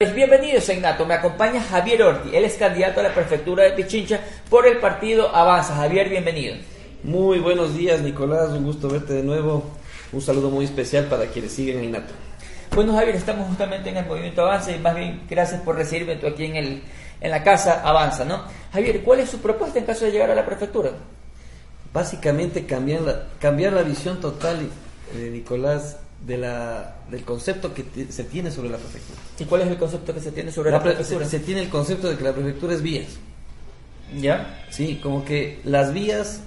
Bienvenidos a Ignato, me acompaña Javier Orti, él es candidato a la prefectura de Pichincha por el partido Avanza. Javier, bienvenido. Muy buenos días Nicolás, un gusto verte de nuevo. Un saludo muy especial para quienes siguen a Ignato. Bueno Javier, estamos justamente en el movimiento Avanza y más bien gracias por recibirme tú aquí en, el, en la casa Avanza, ¿no? Javier, ¿cuál es su propuesta en caso de llegar a la prefectura? Básicamente cambiar la, cambiar la visión total, de Nicolás, de la, del concepto que se tiene sobre la prefectura. ¿Y cuál es el concepto que se tiene sobre la, prefectura? Se, tiene el concepto de que la prefectura es vías. ¿Ya? Sí, como que las vías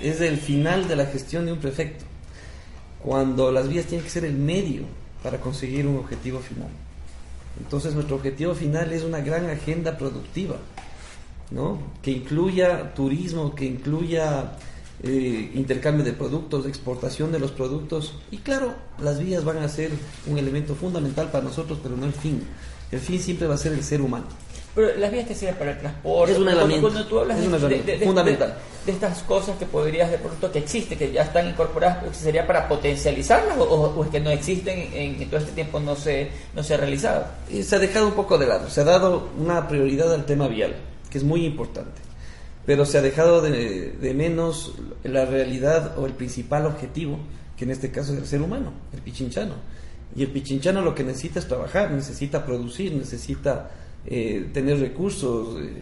es el final de la gestión de un prefecto, cuando las vías tienen que ser el medio para conseguir un objetivo final. Entonces nuestro objetivo final es una gran agenda productiva, ¿no? que incluya turismo, que incluya eh, intercambio de productos, exportación de los productos. Y claro, las vías van a ser un elemento fundamental para nosotros, pero no el fin. El fin siempre va a ser el ser humano. Pero las vías que sirven para el transporte. Es una herramienta. Cuando tú hablas de, fundamental. De, estas cosas que podrías de pronto que existen, que ya están incorporadas, ¿sería para potencializarlas o, es que no existen en, todo este tiempo no se, no se ha realizado? se ha dejado un poco de lado. Se ha dado una prioridad al tema vial, que es muy importante pero se ha dejado de, menos la realidad o el principal objetivo, que en este caso es el ser humano, el pichinchano. Y el pichinchano lo que necesita es trabajar, necesita producir, necesita eh, tener recursos, eh,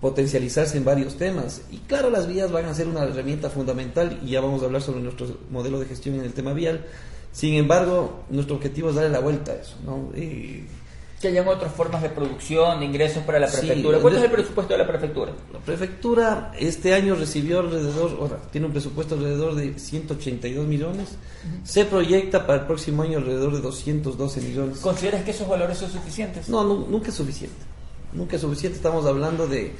potencializarse en varios temas. Y claro, las vías van a ser una herramienta fundamental y ya vamos a hablar sobre nuestro modelo de gestión en el tema vial. Sin embargo, nuestro objetivo es darle la vuelta a eso. ¿no? Que hayan otras formas de producción, de ingresos para la prefectura. ¿Cuánto es el presupuesto de la prefectura? La prefectura este año recibió alrededor, ahora tiene un presupuesto alrededor de 182 millones. Se proyecta para el próximo año alrededor de 212 millones. ¿Consideras que esos valores son suficientes? No, nunca es suficiente. Nunca es suficiente. Estamos hablando de,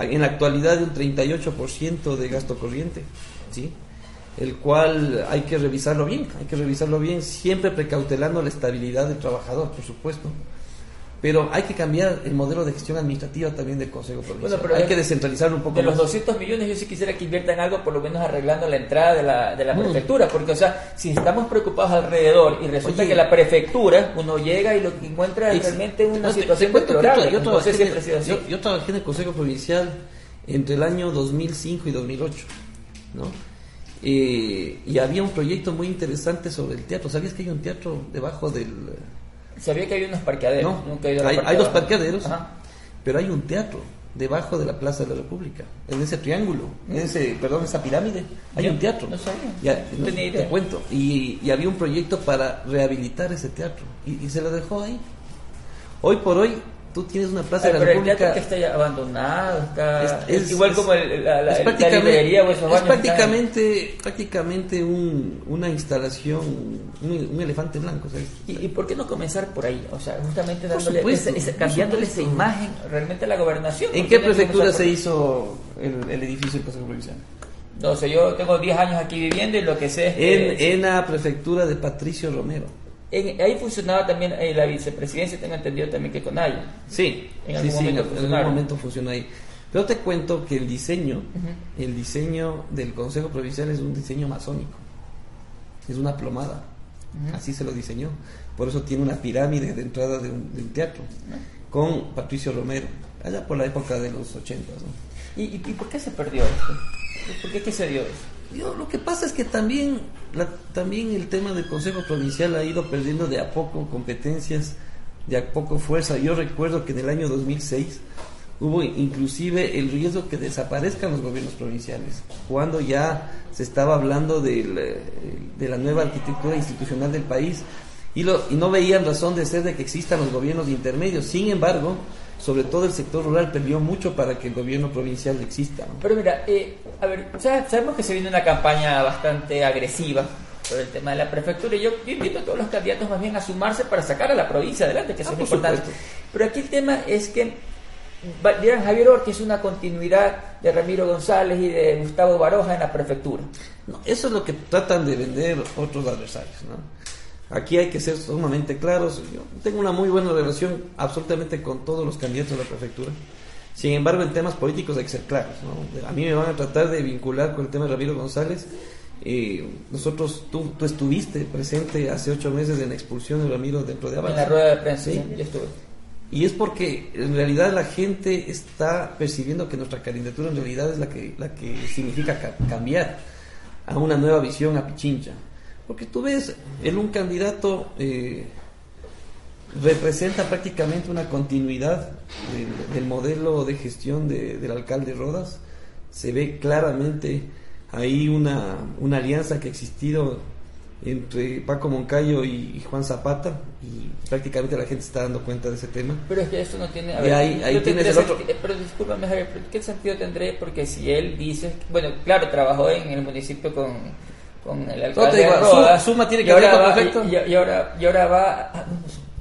en la actualidad, de un 38% de gasto corriente. ¿sí? El cual hay que revisarlo bien, hay que revisarlo bien, siempre precautelando la estabilidad del trabajador, por supuesto. Pero hay que cambiar el modelo de gestión administrativa también del Consejo Provincial. hay que descentralizarlo un poco De los 200 millones yo sí quisiera que inviertan algo, por lo menos arreglando la entrada de la, de la mm. prefectura, porque o sea, si estamos preocupados alrededor y resulta que la prefectura, uno llega y lo que encuentra es realmente una situación deplorable. Yo, yo, yo trabajé en el Consejo Provincial entre el año 2005 y 2008, ¿no? Eh, y había un proyecto muy interesante sobre el teatro. ¿Sabías que hay un teatro debajo del... Sabía que hay unos parqueaderos. hay, dos parqueaderos, pero hay un teatro debajo de la Plaza de la República, en ese triángulo, en ese, perdón, esa pirámide, hay un teatro. No sabía. Te cuento. Y, había un proyecto para rehabilitar ese teatro y se lo dejó ahí. Hoy por hoy tú tienes una plaza de la República. el que está abandonado, es, igual como el, la, la, librería o Es prácticamente, prácticamente un, una instalación, un, elefante blanco. ¿Y, ¿Y, por qué no comenzar por ahí? O sea, justamente dándole esa, cambiándole esa imagen realmente a la gobernación. ¿En qué prefectura se hizo el, el edificio del Consejo Provincial? No sé, yo tengo 10 años aquí viviendo y lo que sé es que... En, en la prefectura de Patricio Romero ahí funcionaba también eh, la vicepresidencia, tengo entendido también que con AYA. Sí, en algún, momento, en algún momento funcionó ahí. Pero te cuento que el diseño, el diseño del Consejo Provincial es un diseño masónico. Es una plomada. Así se lo diseñó. Por eso tiene una pirámide de entrada de un, teatro. Con Patricio Romero, allá por la época de los 80. ¿Y, ¿Y, por qué se perdió esto? ¿Por qué, se dio eso? lo que pasa es que también, también el tema del Consejo Provincial ha ido perdiendo de a poco competencias, de a poco fuerza. Yo recuerdo que en el año 2006 hubo inclusive el riesgo que desaparezcan los gobiernos provinciales, cuando ya se estaba hablando de la nueva arquitectura institucional del país y, lo, y no veían razón de ser de que existan los gobiernos intermedios. Sin embargo, sobre todo el sector rural perdió mucho para que el gobierno provincial exista. Pero mira, eh, a ver, sabemos que se viene una campaña bastante agresiva por el tema de la prefectura y yo, invito a todos los candidatos más bien a sumarse para sacar a la provincia adelante, que eso es ah, importante. Pero aquí el tema es que dirán Javier Ortiz es una continuidad de Ramiro González y de Gustavo Baroja en la prefectura. No, eso es lo que tratan de vender otros adversarios, ¿no? Aquí hay que ser sumamente claros. Yo tengo una muy buena relación absolutamente con todos los candidatos a la prefectura. Sin embargo, en temas políticos hay que ser claros. A mí me van a tratar de vincular con el tema de Ramiro González. Eh, nosotros, tú, estuviste presente hace ocho meses en la expulsión de Ramiro dentro de Avanza. En la rueda de prensa, sí, estuve. Y es porque en realidad la gente está percibiendo que nuestra candidatura en realidad es la que, la que significa cambiar a una nueva visión a Pichincha. Porque tú ves, en un candidato eh, representa prácticamente una continuidad del, modelo de gestión del alcalde Rodas. Se ve claramente ahí una, una alianza que ha existido entre Paco Moncayo y, Juan Zapata y prácticamente la gente está dando cuenta de ese tema. Pero es que eso no tiene... ahí, tienes el otro... Pero discúlpame, Javier, ¿qué sentido tendré? Porque si él dice... Bueno, claro, trabajó en el municipio con, con el alcalde no, Suma tiene que ver con perfecto. Y, ahora, y ahora va... Ah,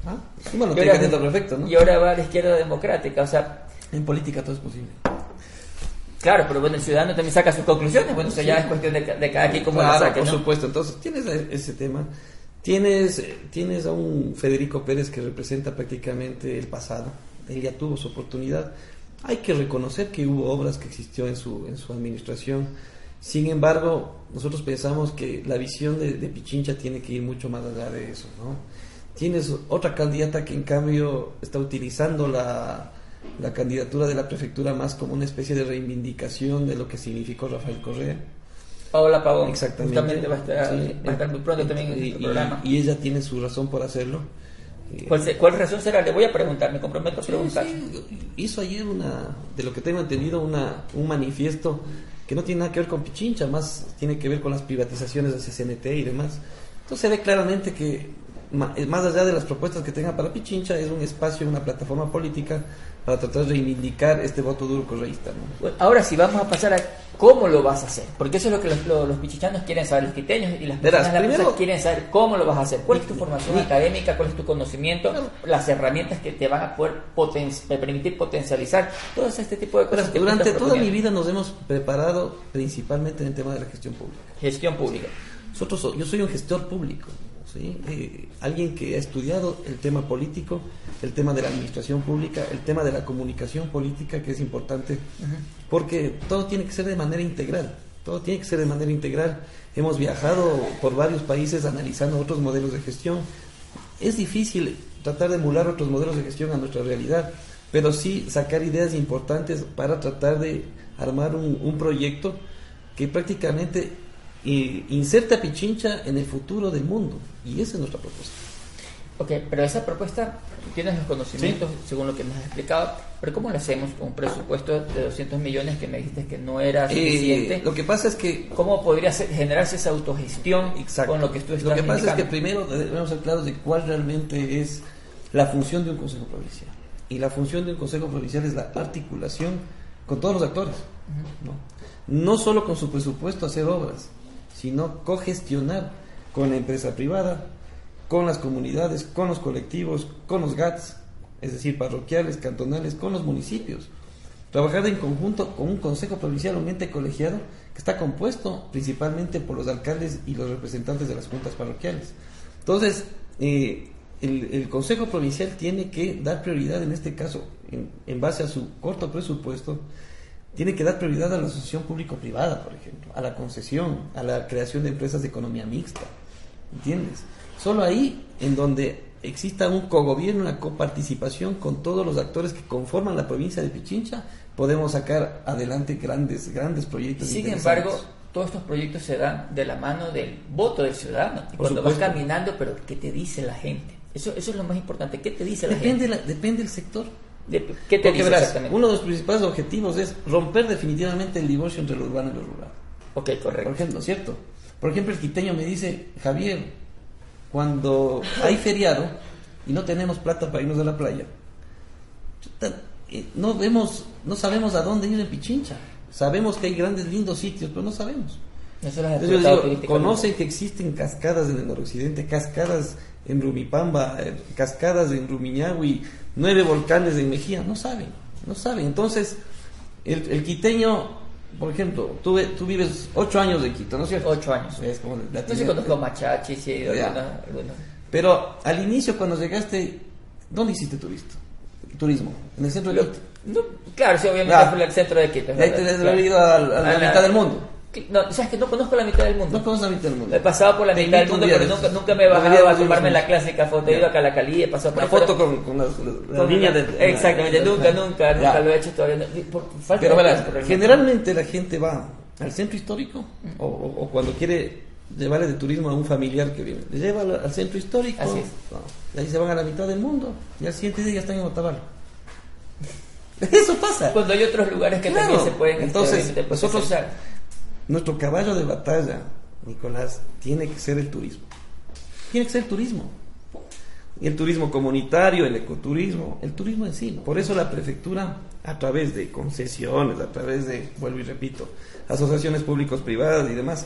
¿Ah? Suma no tiene perfecto, ¿no? Y ahora va a la izquierda democrática, o sea... En política todo es posible. Claro, pero bueno, el ciudadano también saca sus conclusiones, bueno, eso ya es cuestión de, de cada quien cómo claro, saque, por supuesto, entonces tienes ese tema, tienes, tienes a un Federico Pérez que representa prácticamente el pasado, él ya tuvo su oportunidad, hay que reconocer que hubo obras que existió en su, en su administración, sin embargo, nosotros pensamos que la visión de, de Pichincha tiene que ir mucho más allá de eso, ¿no? Tienes otra candidata que en cambio está utilizando la la candidatura de la prefectura más como una especie de reivindicación de lo que significó Rafael Correa. Paola Pavón. Exactamente. va a estar, muy pronto también en y, este programa. Y, ella tiene su razón por hacerlo. ¿Cuál, razón será? Le voy a preguntar, me comprometo a preguntar. hizo ayer una, de lo que tengo entendido, una, un manifiesto que no tiene nada que ver con Pichincha, más tiene que ver con las privatizaciones de CCNT y demás. Entonces se ve claramente que más allá de las propuestas que tenga para Pichincha, es un espacio, una plataforma política para tratar de reivindicar este voto duro correísta. ahora sí, vamos a pasar a cómo lo vas a hacer, porque eso es lo que los, los, pichichanos quieren saber, los quiteños y las personas primero, quieren saber cómo lo vas a hacer, cuál es tu formación académica, cuál es tu conocimiento, las herramientas que te van a poder eh, permitir potencializar todo este tipo de cosas. durante toda mi vida nos hemos preparado principalmente en el tema de la gestión pública. Gestión pública. Nosotros, yo soy un gestor público. Eh, alguien que ha estudiado el tema político, el tema de la administración pública, el tema de la comunicación política, que es importante, porque todo tiene que ser de manera integral, todo tiene que ser de manera integral. Hemos viajado por varios países analizando otros modelos de gestión. Es difícil tratar de emular otros modelos de gestión a nuestra realidad, pero sí sacar ideas importantes para tratar de armar un, un proyecto que prácticamente y inserta a Pichincha en el futuro del mundo. Y esa es nuestra propuesta. Ok, pero esa propuesta, tienes los conocimientos, según lo que me has explicado, pero ¿cómo lo hacemos con un presupuesto de 200 millones que me dijiste que no era eh, suficiente? lo que pasa es que... ¿Cómo podría generarse esa autogestión con lo que tú estás Lo que pasa es que primero debemos ser claros de cuál realmente es la función de un Consejo Provincial. Y la función de un Consejo Provincial es la articulación con todos los actores. ¿no? no solo con su presupuesto hacer obras, sino cogestionar con la empresa privada, con las comunidades, con los colectivos, con los GATS, es decir, parroquiales, cantonales, con los municipios. Trabajar en conjunto con un consejo provincial, un ente colegiado, que está compuesto principalmente por los alcaldes y los representantes de las juntas parroquiales. Entonces, eh, el, consejo provincial tiene que dar prioridad, en este caso, en base a su corto presupuesto, tiene que dar prioridad a la asociación público-privada, por ejemplo, a la concesión, a la creación de empresas de economía mixta. ¿Entiendes? Solo ahí, en donde exista un cogobierno, una coparticipación con todos los actores que conforman la provincia de Pichincha, podemos sacar adelante grandes, grandes proyectos. Sin embargo, todos estos proyectos se dan de la mano del voto del ciudadano. Y cuando vas caminando, pero ¿qué te dice la gente? Eso, eso es lo más importante. ¿Qué te dice la gente? La, depende del sector. ¿Qué te dice Uno de los principales objetivos es romper definitivamente el divorcio entre lo urbano y lo rural. Ok, correcto. Por ejemplo, ¿cierto? Por ejemplo, el quiteño me dice, Javier, cuando hay feriado y no tenemos plata para irnos a la playa, eh, no vemos, no sabemos a dónde ir en Pichincha. Sabemos que hay grandes, lindos sitios, pero no sabemos. conocen que existen cascadas en el noroccidente, cascadas en Rumipamba, eh, cascadas en Rumiñahui, nueve volcanes en Mejía, no saben, no saben. Entonces, el, quiteño, por ejemplo, tú, tú, vives ocho años en Quito, ¿no es cierto? Ocho años. Es como la no sé conozco Machachi, sí, he ido Pero al inicio, cuando llegaste, ¿dónde hiciste tu visto? Turismo, en el centro de Quito. claro, sí, obviamente fue el centro de Quito. Ahí te has ido a, la, mitad del mundo. No, sabes que no conozco la mitad del mundo. No conozco la mitad del mundo. He pasado por la Te mitad del mundo, pero nunca, nunca me he bajado a tomarme la clásica foto. He ido a Calacalí, he pasado por Una foto con, con las, con la- de... Exactamente, nunca, nunca, Ya. nunca lo he hecho todavía. no, por falta Pero verás, generalmente la gente va al centro histórico o, o- o cuando quiere llevarle de turismo a un familiar que vive, le lleva al, centro histórico, Así es. no, de ahí se van a la mitad del mundo y al siguiente día ya están en Otavalo. Eso pasa. Cuando hay otros lugares que Claro. también se pueden Entonces, obviamente, nosotros-. Nuestro caballo de batalla, Nicolás, tiene que ser el turismo. Tiene que ser el turismo. Y el turismo comunitario, el ecoturismo, el turismo en sí. Por eso la prefectura, a través de concesiones, a través de, vuelvo y repito, asociaciones públicos privadas y demás,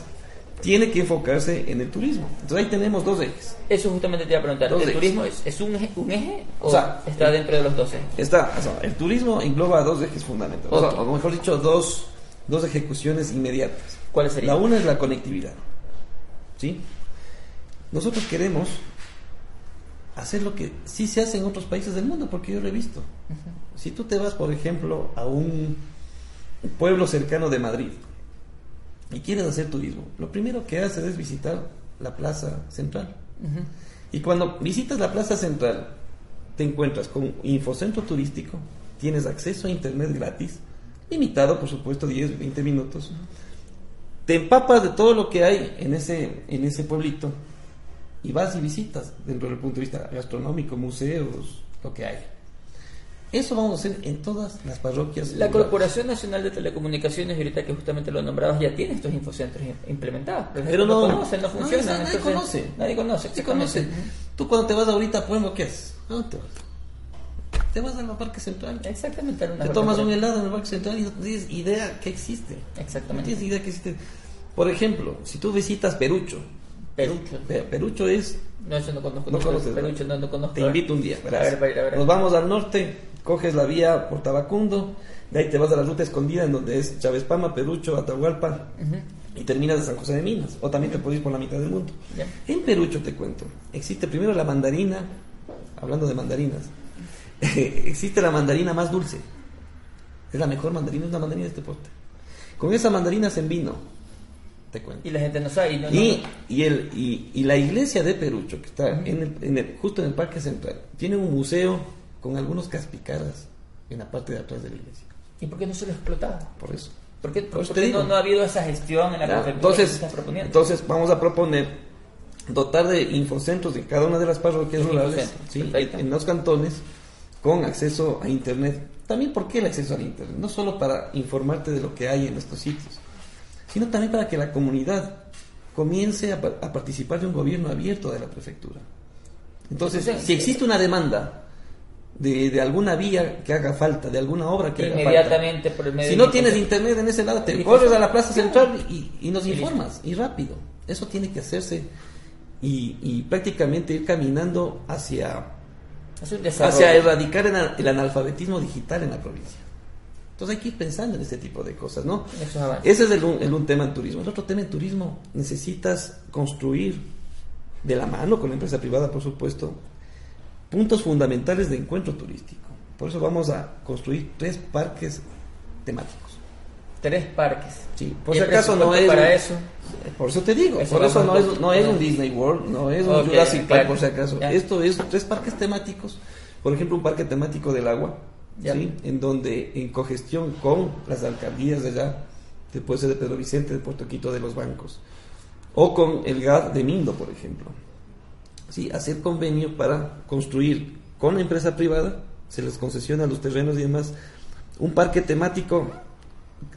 tiene que enfocarse en el turismo. Entonces ahí tenemos dos ejes. Eso justamente te iba a preguntar. Dos ¿El ejes. turismo es, es un, eje, un eje o, O sea, está dentro de los dos ejes? Está, o sea, el turismo engloba dos ejes fundamentales, o, sea, Otro. o mejor dicho, dos, dos ejecuciones inmediatas. ¿Cuáles La serían? una es la conectividad. ¿Sí? Nosotros queremos hacer lo que sí se hace en otros países del mundo, porque yo lo he visto. Si tú te vas, por ejemplo, a un pueblo cercano de Madrid y quieres hacer turismo, lo primero que haces es visitar la plaza central. Y cuando visitas la plaza central, te encuentras con un infocentro turístico, tienes acceso a internet gratis, limitado por supuesto 10, 20 minutos. Te empapas de todo lo que hay en ese, en ese pueblito y vas y visitas dentro del punto de vista gastronómico, museos, lo que hay. Eso vamos a hacer en todas las parroquias. La. Corporación Nacional de Telecomunicaciones, ahorita que justamente lo nombrabas, ya tiene estos infocentros im- implementados. Pero no, no, conocen, no no, funcionan. nadie entonces, conoce. Nadie conoce. Se conoce. Tú cuando te vas ahorita, por ejemplo, ¿qué haces? ¿A dónde te vas? Te vas al Parque Central. Exactamente. Te tomas un helado en el Parque Central y no tienes idea que existe. No Exactamente. tienes idea que existe. Por ejemplo, si tú visitas Perucho, Perucho. Pe- Perucho es, No, eso no conozco. No No, conoces, Perucho, no, no conozco. te invito un día. A ver, para ir a ver. Nos vamos al norte, coges la vía por Tabacundo, de ahí te vas a la ruta escondida en donde es Chávez Pama, Perucho, Atahualpa y terminas de San José de Minas. O también te puedes ir por la mitad del mundo. En Perucho te cuento, existe primero la mandarina, hablando de mandarinas, existe la mandarina más dulce. Es la mejor mandarina, es una mandarina de este porte. Con esa mandarina se vino, te cuento. Y la gente no sabe. Y, no, Y, no- y, el, y, y la iglesia de Perucho, que está en el, en el- justo en el Parque Central, tiene un museo con algunos caspicaras en la parte de atrás de la iglesia. ¿Y por qué no se lo explotaba? Por eso. ¿Por qué, Por por qué no, no ha habido esa gestión en la ¿Ya? prefectura que Entonces, entonces vamos a proponer dotar de infocentros en cada una de las parroquias rurales, ¿sí? en los cantones, con acceso a Internet. También, ¿por qué el acceso al Internet? No solo para informarte de lo que hay en estos sitios, sino también para que la comunidad comience a, pa- a participar de un gobierno abierto de la prefectura. Entonces, Entonces, si existe una demanda de, de alguna vía que haga falta, de alguna obra que haga falta, Inmediatamente por el medio si no tienes internet en ese lado, te corres a la plaza central y, y nos informas, y rápido. Eso tiene que hacerse y, y prácticamente ir caminando hacia. Hacia erradicar el, analfabetismo digital en la provincia. Entonces hay que ir pensando en este tipo de cosas, ¿no? Avances. Ese es el, un- el un tema en turismo. El otro tema en turismo, necesitas construir de la mano con la empresa privada, por supuesto, puntos fundamentales de encuentro turístico. Por eso vamos a construir tres parques temáticos. Tres parques. Sí, por ¿Y si acaso no es. para eso. Por eso te digo, Eso por eso no es, no es un. Disney World, no es un Jurassic Park, por si acaso. Esto es tres parques temáticos. Por ejemplo, un parque temático del agua. ¿sí? en donde en cogestión con las alcaldías de allá, de puede ser de Pedro Vicente, de Puerto Quito, de los bancos, o con el GAD de Mindo, por ejemplo. Sí, hacer convenio para construir con la empresa privada, se les concesiona los terrenos y demás, un parque temático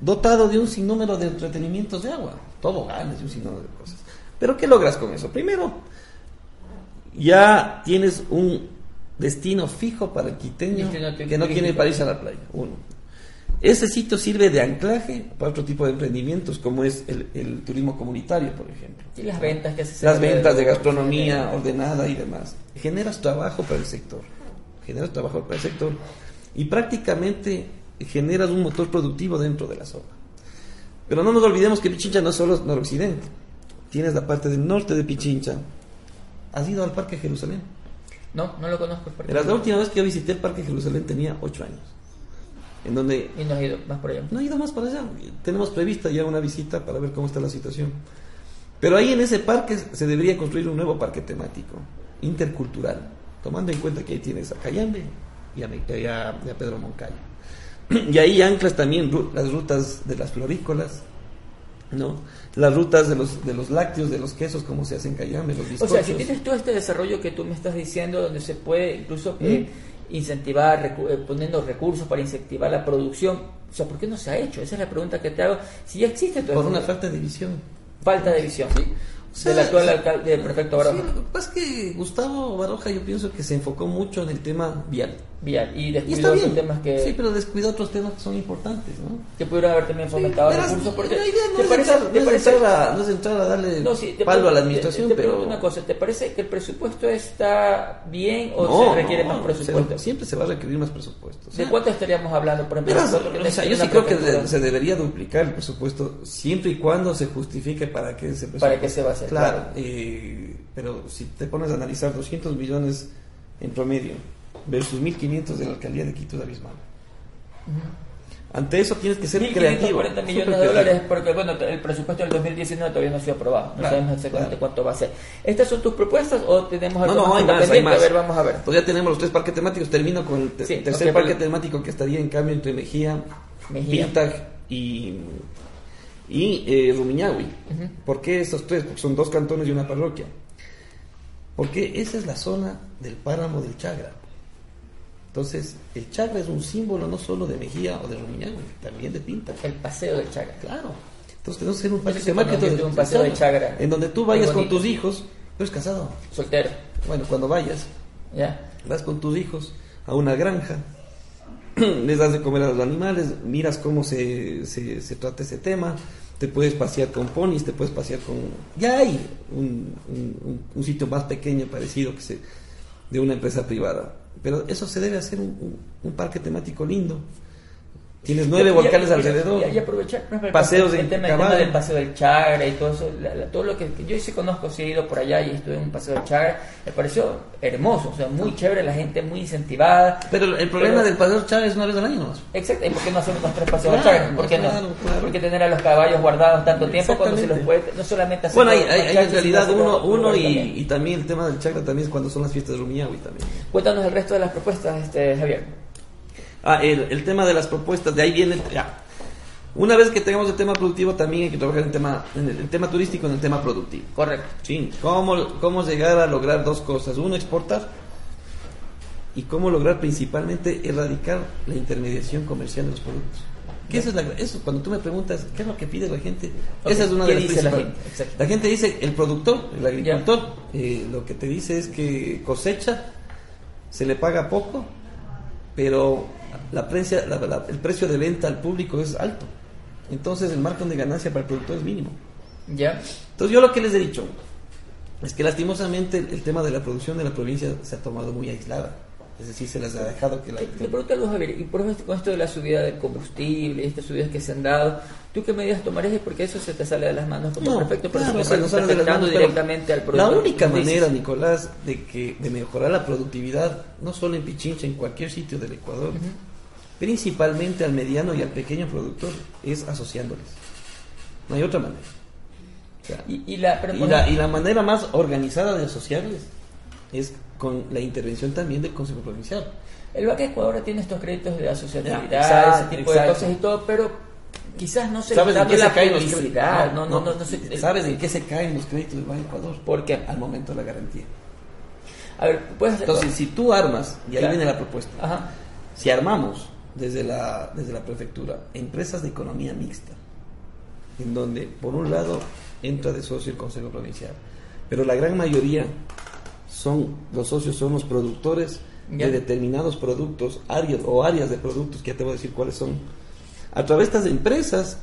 dotado de un sinnúmero de entretenimientos de agua, toboganes y un sinnúmero de cosas. Pero ¿qué logras con eso? Primero, ya tienes un destino fijo para el quiteño Destino tu- que no quiere irse a la playa. Uno. Ese sitio sirve de anclaje para otro tipo de emprendimientos, como es el, el turismo comunitario, por ejemplo. Y las ventas que se Las ventas de gastronomía ordenada y demás. Generas trabajo para el sector. Generas trabajo para el sector. Y prácticamente generas un motor productivo dentro de la zona. Pero no nos olvidemos que Pichincha no es solo noroccidente. Tienes la parte del norte de Pichincha. ¿Has ido al Parque Jerusalén? No, no lo conozco. el parque. Verás, la última vez que yo visité el Parque Jerusalén tenía 8 años. en donde... Y no ha ido más por allá. No ha ido más para allá. Tenemos prevista ya una visita para ver cómo está la situación. Pero ahí en ese parque se debería construir un nuevo parque temático, intercultural, tomando en cuenta que ahí tienes a Cayambe y a, y a- y a Pedro Moncayo. Y ahí anclas también las rutas de las florícolas, ¿no? Las rutas de los, de los lácteos, de los quesos, como se hace en Cayambe, los O bizcochos. sea, si tienes todo este desarrollo que tú me estás diciendo, donde se puede incluso eh, incentivar, recu- eh, poniendo recursos para incentivar la producción, o sea, ¿por qué no se ha hecho? Esa es la pregunta que te hago. Si ya existe todo Por esto, una falta de visión. falta de visión O sea, del actual sí, alcalde, del prefecto Baroja, Sí, lo que pasa es que Gustavo Baroja yo pienso que se enfocó mucho en el tema vial. vial, y descuidó está otros bien. temas que, Sí, pero descuidó otros temas que son importantes, ¿no? que pudieron haber también fomentado Verás, recursos. Porque, la idea no ¿te es, parece- entrar, te no es parece- entrar a, no es entrar a darle No, sí, palo a la administración, te, te pero... una cosa, ¿te parece que el presupuesto está bien o No, se requiere más presupuesto? se- siempre se va a requerir más presupuesto. ¿De cuánto estaríamos hablando, por ejemplo? verás, o sea, yo sí creo que de- se debería duplicar el presupuesto siempre y cuando se justifique para qué se Para qué se va Claro, claro. eh, pero si te pones a analizar 200 millones en promedio versus 1.500 de la alcaldía de Quito es abismal. Ante eso tienes que ser creativo. 1.540 millones de dólares, creativo. porque bueno, el presupuesto del 2019 todavía no ha sido aprobado. No Claro, sabemos exactamente claro. cuánto va a ser. ¿Estas son tus propuestas o tenemos algo No, no, más hay más, hay independiente? más. A ver, vamos a ver. Pues ya tenemos los tres parques temáticos. Termino con el te- Sí, tercer parque pero- temático que estaría en cambio entre Mejía, Mejía. Pintag y, y eh, Rumiñahui. Ujú. ¿Por qué estos tres? Porque son dos cantones y una parroquia. Porque esa es la zona del páramo del Chagra. Entonces, el Chagra es un símbolo no solo de Mejía o de Rumiñahui, también de Pintag. El paseo del Chagra. Claro. Entonces tenemos que hacer un parque sí temático conozco de- un paseo de Chagra. En donde tú vayas con tus hijos, tú eres casado. Soltero. Bueno, cuando vayas, Ya. vas con tus hijos a una granja, les das de comer a los animales, miras cómo se, se, trata ese tema, te puedes pasear con ponis, te puedes pasear con... Ya hay un, un- un- sitio más pequeño parecido que se, de una empresa privada, pero eso se debe hacer un- un parque temático lindo. Tienes nueve Y- y- volcanes y- alrededor. Y, aprovechar el Paseos el tema, el tema del paseo del Chagra y todo eso, la- la- todo lo que, yo sí conozco, sí he ido por allá y estuve en un paseo del Chagra, me pareció hermoso, o sea, muy chévere, la gente muy incentivada. Pero el problema Pero- del paseo Chávez es una vez al año nomás. Exacto, ¿y por qué no hacer unos tres paseos del Claro, Chagra? ¿Por qué claro, no? claro. ¿Por qué tener a los caballos guardados tanto tiempo cuando se los puede, no solamente hacer Bueno, hay, los hay- hay en realidad uno, uno y, también? y también el tema del Chagra también es cuando son las fiestas de Rumiñahui también. Cuéntanos el resto de las propuestas, este, Javier. Ah, el, el tema de las propuestas, de ahí viene. Ya. Una vez que tengamos el tema productivo, también hay que trabajar en el tema, en el, el tema turístico, en el tema productivo. Correcto. Sí. ¿Cómo, ¿Cómo llegar a lograr dos cosas? Uno, exportar. Y cómo lograr principalmente erradicar la intermediación comercial de los productos. Que eso es la, eso, cuando tú me preguntas, ¿qué es lo que pide la gente? Esa es una ¿qué de las dice gente? La gente dice, el productor, el agricultor, eh, lo que te dice es que cosecha, se le paga poco, pero la precia- la- la- el precio de venta al público es alto. Entonces el margen de ganancia para el productor es mínimo. ¿Ya? Entonces yo lo que les he dicho es que lastimosamente el, el tema de la producción de la provincia se ha tomado muy aislada. Es decir, se les ha dejado que la... Te, te pregunto algo, Javier, y por ejemplo, con esto de la subida del combustible, estas subidas que se han dado, ¿tú qué medidas tomarías? Porque eso se te sale de las manos como No, perfecto, pero claro, se se te nos sale de las afectando manos, directamente al productor. La única manera, Nicolás, de que de mejorar la productividad, no solo en Pichincha, en cualquier sitio del Ecuador, principalmente al mediano y al pequeño productor, es asociándoles. No hay otra manera. O sea, Y, y la, y la, y la manera más organizada de asociarles es con la intervención también del Consejo Provincial. el Banco de Ecuador tiene estos créditos de asociatividad, Ya, exacto, ese tipo de cosas y todo, pero quizás no se ¿Sabes en qué se caen los créditos? no, no, no, ¿Sabes en qué se caen los créditos del Banco de Ecuador? ¿Por qué? Al momento de la garantía. A ver, puedes hacer Entonces, si tú armas, y ahí Claro. viene la propuesta, Ajá. si armamos desde la, desde la prefectura empresas de economía mixta, en donde por un lado entra de socio el Consejo Provincial, pero la gran mayoría son, los socios son los productores de determinados productos, áreas o áreas de productos, que ya te voy a decir cuáles son. A través de estas empresas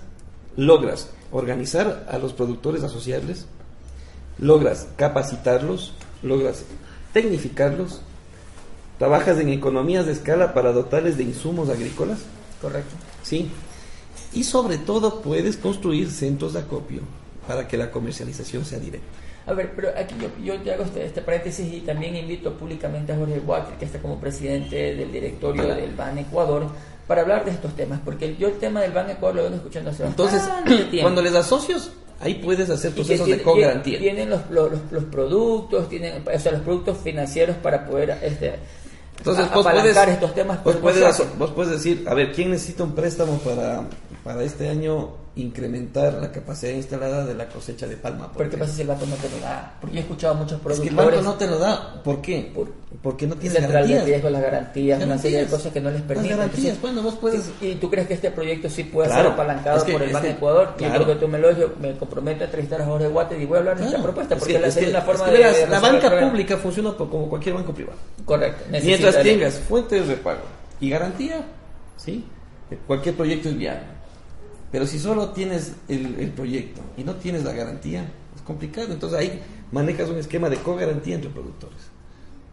logras organizar a los productores asociables, logras capacitarlos, logras tecnificarlos, trabajas en economías de escala para dotarles de insumos agrícolas, Correcto. ¿sí? Y sobre todo puedes construir centros de acopio para que la comercialización sea directa. A ver, pero aquí yo, yo te hago este, este paréntesis y también invito públicamente a Jorge Walker, que está como presidente del directorio del BAN Ecuador, para hablar de estos temas, porque yo el tema del Ban Ecuador lo vengo escuchando hace Entonces, cuando les das socios, ahí puedes hacer procesos de co-garantía. Tienen los, los, los, productos, tienen o sea, los productos financieros para poder este, entonces, vos puedes, estos temas. Vos puedes, vos puedes decir, a ver, ¿quién necesita un préstamo para, para este año incrementar la capacidad instalada de la cosecha de palma. ¿Por qué pasa si el banco no te lo da? Porque he escuchado muchos productores... Es que el banco no te lo da. ¿Por qué? porque no tiene garantías. de riesgo, las garantías, una serie de cosas que no les permiten. Las garantías, bueno, vos puedes... ¿Y tú crees que este proyecto sí puede ser apalancado por el Banco de Ecuador? Claro. Yo creo que tú me lo yo me comprometo a entrevistar a Jorge Guate y voy a hablar de esta propuesta, porque la, es forma de, La banca pública funciona como cualquier banco privado. Correcto. Mientras tengas fuentes de repago y garantía, ¿sí? Cualquier proyecto es viable. Pero si solo tienes el, proyecto y no tienes la garantía, es complicado. Entonces ahí manejas un esquema de co-garantía entre productores.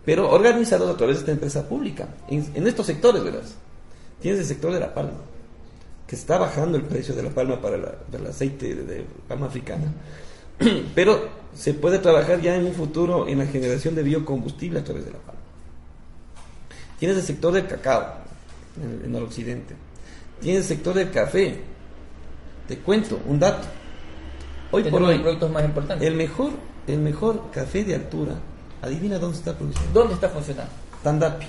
Pero organizado a través de esta empresa pública. En, estos sectores, verás. Tienes el sector de la palma, que está bajando el precio de la palma para el aceite de, palma africana. Pero se puede trabajar ya en un futuro en la generación de biocombustible a través de la palma. Tienes el sector del cacao en, el occidente. Tienes el sector del café te cuento un dato. Hoy por hoy, productos más importantes. El mejor, el mejor café de altura, adivina dónde está produciendo. ¿Dónde está funcionando? Tandapi.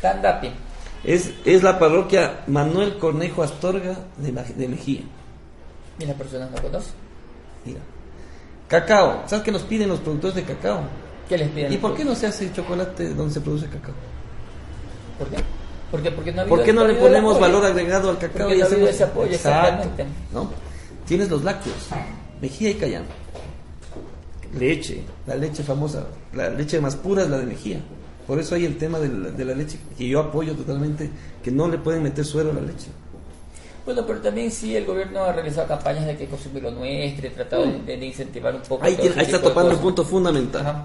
Tandapi. Es, es la parroquia Manuel Cornejo Astorga de, de Mejía. ¿Y las personas no conocen? Mira. Cacao. ¿Sabes qué nos piden los productores de cacao? ¿Qué les piden? ¿Y por qué no se hace chocolate donde se produce cacao? ¿Por qué? Porque, porque no ¿Por qué no le ponemos valor agregado al cacao? Porque y no ese apoyo, exactamente. ¿no? Tienes los lácteos, Mejía y Cayán. Leche, la leche famosa, la leche más pura es la de Mejía. Por eso hay el tema de la, de la leche, que yo apoyo totalmente, que no le pueden meter suero a la leche. Bueno, pero también sí el gobierno ha realizado campañas de que consumir lo nuestro, tratado de, incentivar un poco. Ahí, ahí está topando el punto fundamental.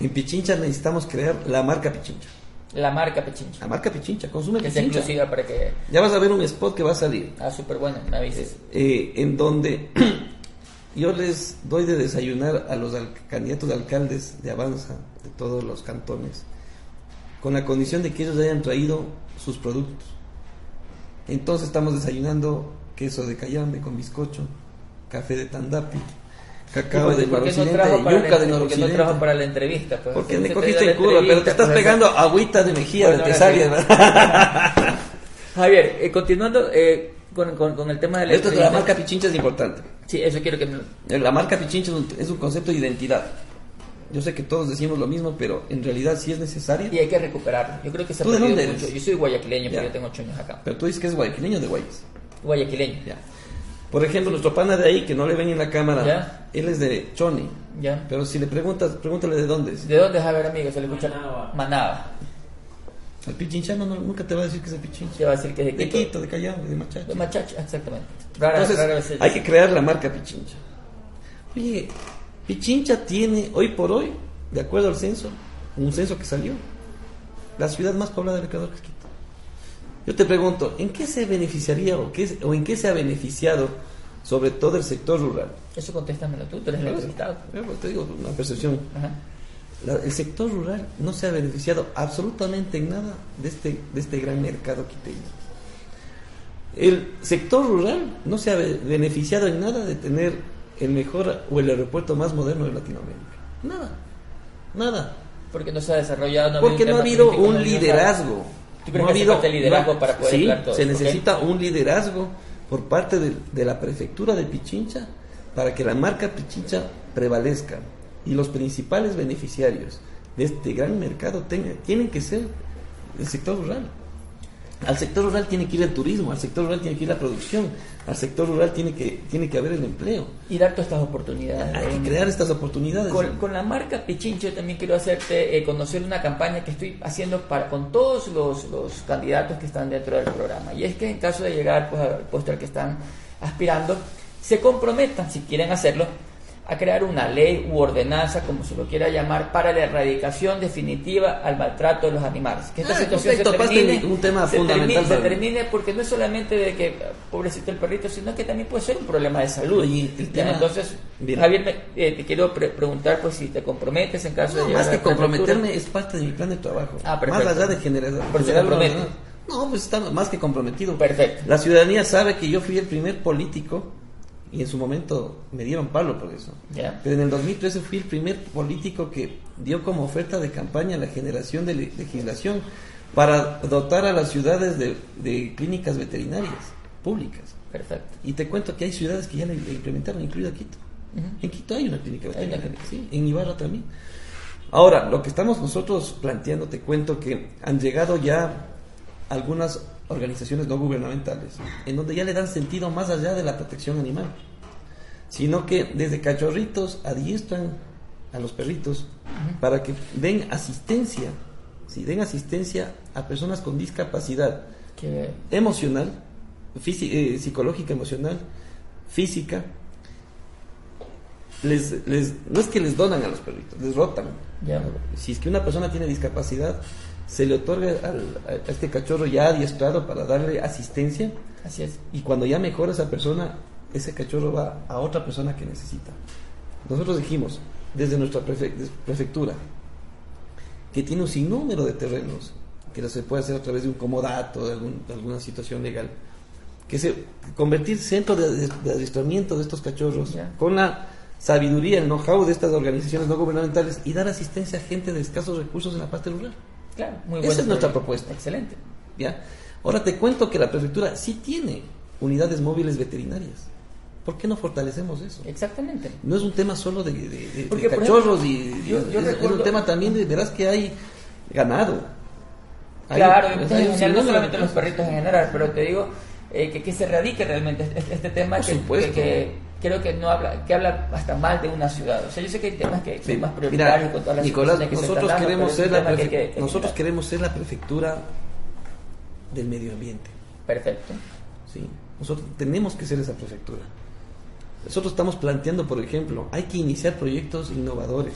En Pichincha necesitamos crear la marca Pichincha. La marca Pichincha. La marca Pichincha, consume que Pichincha. para que... Ya vas a ver un spot que va a salir. Ah, súper bueno, me avises. Eh, en donde yo les doy de desayunar a los candidatos de alcaldes de Avanza, de todos los cantones, con la condición de que ellos hayan traído sus productos. Entonces estamos desayunando queso de cayambe con bizcocho, café de tandapi, cacao de noroccidente, no yuca de noroccidente. no trajo para la entrevista? Pues, porque me cogiste en curva, pero te estás pegando agüita de mejilla de tesalia, ¿verdad? Javier, eh, continuando eh, con, con, el tema de la Esto de la marca Pichincha es importante. Sí, eso quiero que me... La marca Pichincha es un, concepto de identidad. Yo sé que todos decimos lo mismo, pero en realidad sí es necesario. Y hay que recuperarlo. Yo creo que se ¿Tú de dónde eres? Yo soy guayaquileño, pero yo tengo ocho años acá. Pero tú dices que es guayaquileño de Guayas. Guayaquileño. Ya. Por ejemplo, nuestro pana de ahí, que no le ven en la cámara, él es de Choni. Ya. Pero si le preguntas, pregúntale de dónde es. ¿De dónde es? A ver, amigo, se le escucha. Manaba. El pichinchano nunca te va a decir que es el pichincha. Te va a decir que es de Quito. De Callao, de Machacha. De Machacha, exactamente. Entonces, hay que crear la marca Pichincha. Oye, Pichincha tiene, hoy por hoy, de acuerdo al censo, un censo que salió, la ciudad más poblada del Ecuador es Quito. Yo te pregunto, ¿en qué se beneficiaría o, qué, o en qué se ha beneficiado sobre todo el sector rural? Eso contéstamelo tú, tú eres el entrevistado. Pues, te digo una percepción. el sector rural no se ha beneficiado absolutamente en nada de este, de este gran mercado quiteño. El sector rural no se ha beneficiado en nada de tener el mejor o el aeropuerto más moderno de Latinoamérica. Nada, nada. Porque no se ha desarrollado. Porque no ha habido un liderazgo no ha habido liderazgo para poder sí, se necesita un liderazgo por parte de, la prefectura de Pichincha para que la marca Pichincha prevalezca y los principales beneficiarios de este gran mercado tienen que ser el sector rural. Al sector rural tiene que ir el turismo, al sector rural tiene que ir la producción, al sector rural tiene que, tiene que haber el empleo. Y dar todas estas oportunidades. Hay que crear estas oportunidades. Con, la marca Pichincho también quiero hacerte eh, conocer una campaña que estoy haciendo para, con todos los, los, candidatos que están dentro del programa. Y es que en caso de llegar pues, al puesto al que están aspirando, se comprometan, si quieren hacerlo, a crear una ley u ordenanza, como se lo quiera llamar, para la erradicación definitiva al maltrato de los animales. Que esta ah, situación se termine, un tema fundamental se termine porque no es solamente de que pobrecito el perrito, sino que también puede ser un problema de salud. Entonces, Javier, eh, te quiero preguntar pues si te comprometes en caso de Más que comprometerme es parte de mi plan de trabajo. Ah, más allá de generar, Por generar No, pues está más que comprometido. Perfecto. La ciudadanía sabe que yo fui el primer político y en su momento me dieron palo por eso. Pero en el 2013 fui el primer político que dio como oferta de campaña la generación de le- legislación para dotar a las ciudades de, de clínicas veterinarias públicas. Perfecto. Y te cuento que hay ciudades que ya la implementaron, incluida Quito. En Quito hay una clínica una veterinaria, sí, en Ibarra también. Ahora, lo que estamos nosotros planteando, te cuento que han llegado ya algunas organizaciones no gubernamentales, en donde ya le dan sentido más allá de la protección animal, sino que desde cachorritos adiestran a los perritos para que den asistencia, si den asistencia a personas con discapacidad emocional, eh, psicológica, emocional, física, les, les, no es que les donan a los perritos, les rotan. ya. Si es que una persona tiene discapacidad, se le otorga al- a este cachorro ya adiestrado para darle asistencia Así es. y cuando ya mejora esa persona, ese cachorro va a otra persona que necesita. Nosotros dijimos, desde nuestra prefectura, que tiene un sinnúmero de terrenos, que se puede hacer a través de un comodato, de, algún- de alguna situación legal, que se convertir centro de, adiestramiento de estos cachorros con la sabiduría, el know-how de estas organizaciones no gubernamentales y dar asistencia a gente de escasos recursos en la parte rural. Claro, muy Esa buena es nuestra propuesta. Excelente. ¿ya? Ahora te cuento que la prefectura sí tiene unidades móviles veterinarias. ¿Por qué no fortalecemos eso? Exactamente. No es un tema solo de, de- de- de Porque, por cachorros y yo- yo es, un tema también de verás que hay ganado. Hay- claro, hay en un general, no solamente los perritos en general, pero te digo eh, que, que se radique realmente este, este tema Por que, supuesto. que- que creo que no habla, que habla hasta mal de una ciudad. O sea, yo sé que hay temas que Sí, son más prioritarios Mira, con todas las Nicolás, que se nosotros dando, queremos ser la que- que- nosotros queremos ser la prefectura del medio ambiente. Perfecto. ¿sí? Nosotros tenemos que ser esa prefectura. Nosotros estamos planteando, por ejemplo, hay que iniciar proyectos innovadores.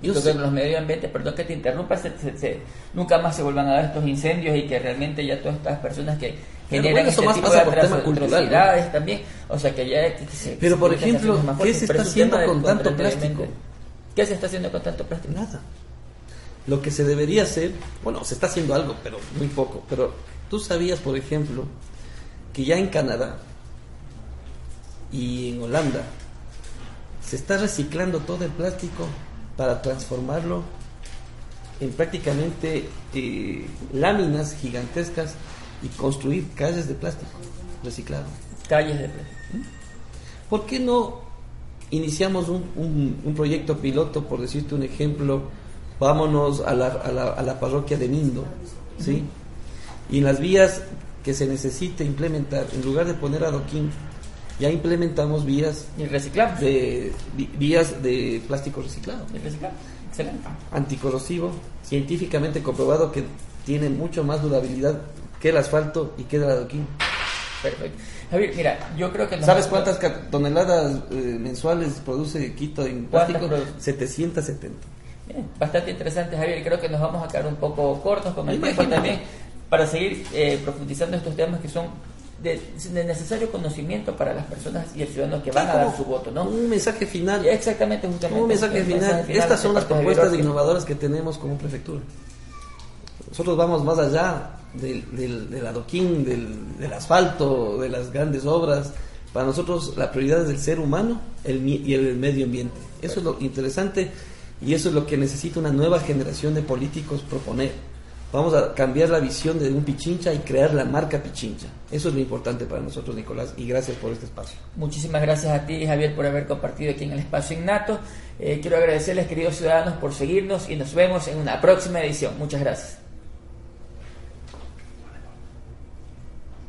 Yo creo sé- los medios ambientes, perdón que te interrumpa, se- se- se- nunca más se vuelvan a dar estos incendios y que realmente ya todas estas personas que generan bueno, eso este más tipo pasa de por tema atroci- cultural, ¿no? atrocidades también, o sea que ya que se- Pero, por ejemplo, ¿qué se está haciendo con tanto plástico? ¿Qué se está haciendo con tanto plástico? Nada. Lo que se debería hacer, bueno, se está haciendo algo, pero muy poco. Pero tú sabías, por ejemplo, que ya en Canadá y en Holanda se está reciclando todo el plástico para transformarlo en prácticamente eh, láminas gigantescas y construir calles de plástico reciclado. Calles de plástico. ¿Por qué no iniciamos un, un- un proyecto piloto, por decirte un ejemplo? Vámonos a la, a la- a la parroquia de Mindo, ¿sí? Y en las vías que se necesite implementar, en lugar de poner adoquín, ya implementamos vías Y reciclamos. de vías de plástico reciclado, Y reciclamos. Excelente. anticorrosivo, científicamente comprobado que tiene mucho más durabilidad que el asfalto y que el adoquín. Perfecto. Javier, mira, yo creo que... nos- ¿Sabes cuántas toneladas eh, mensuales produce Quito en ¿Cuántas plástico? produce? 770. Bien, bastante interesante, Javier. Creo que nos vamos a quedar un poco cortos con el tiempo también para seguir eh, profundizando estos temas que son de, de necesario conocimiento para las personas y el ciudadano que van a dar su voto, ¿no? Un mensaje final. Exactamente, justamente. Un mensaje el final. mensaje Estas son las de propuestas innovadoras que tenemos como prefectura. Nosotros vamos más allá del, del, del adoquín, del, del asfalto, de las grandes obras. Para nosotros la prioridad es el ser humano el, y el medio ambiente. Eso es lo interesante y eso es lo que necesita una nueva generación de políticos proponer. Vamos a cambiar la visión de un Pichincha y crear la marca Pichincha. Eso es lo importante para nosotros, Nicolás, y gracias por este espacio. Muchísimas gracias a ti, Javier, por haber compartido aquí en el espacio Innato. Eh, quiero agradecerles, queridos ciudadanos, por seguirnos y nos vemos en una próxima edición. Muchas gracias.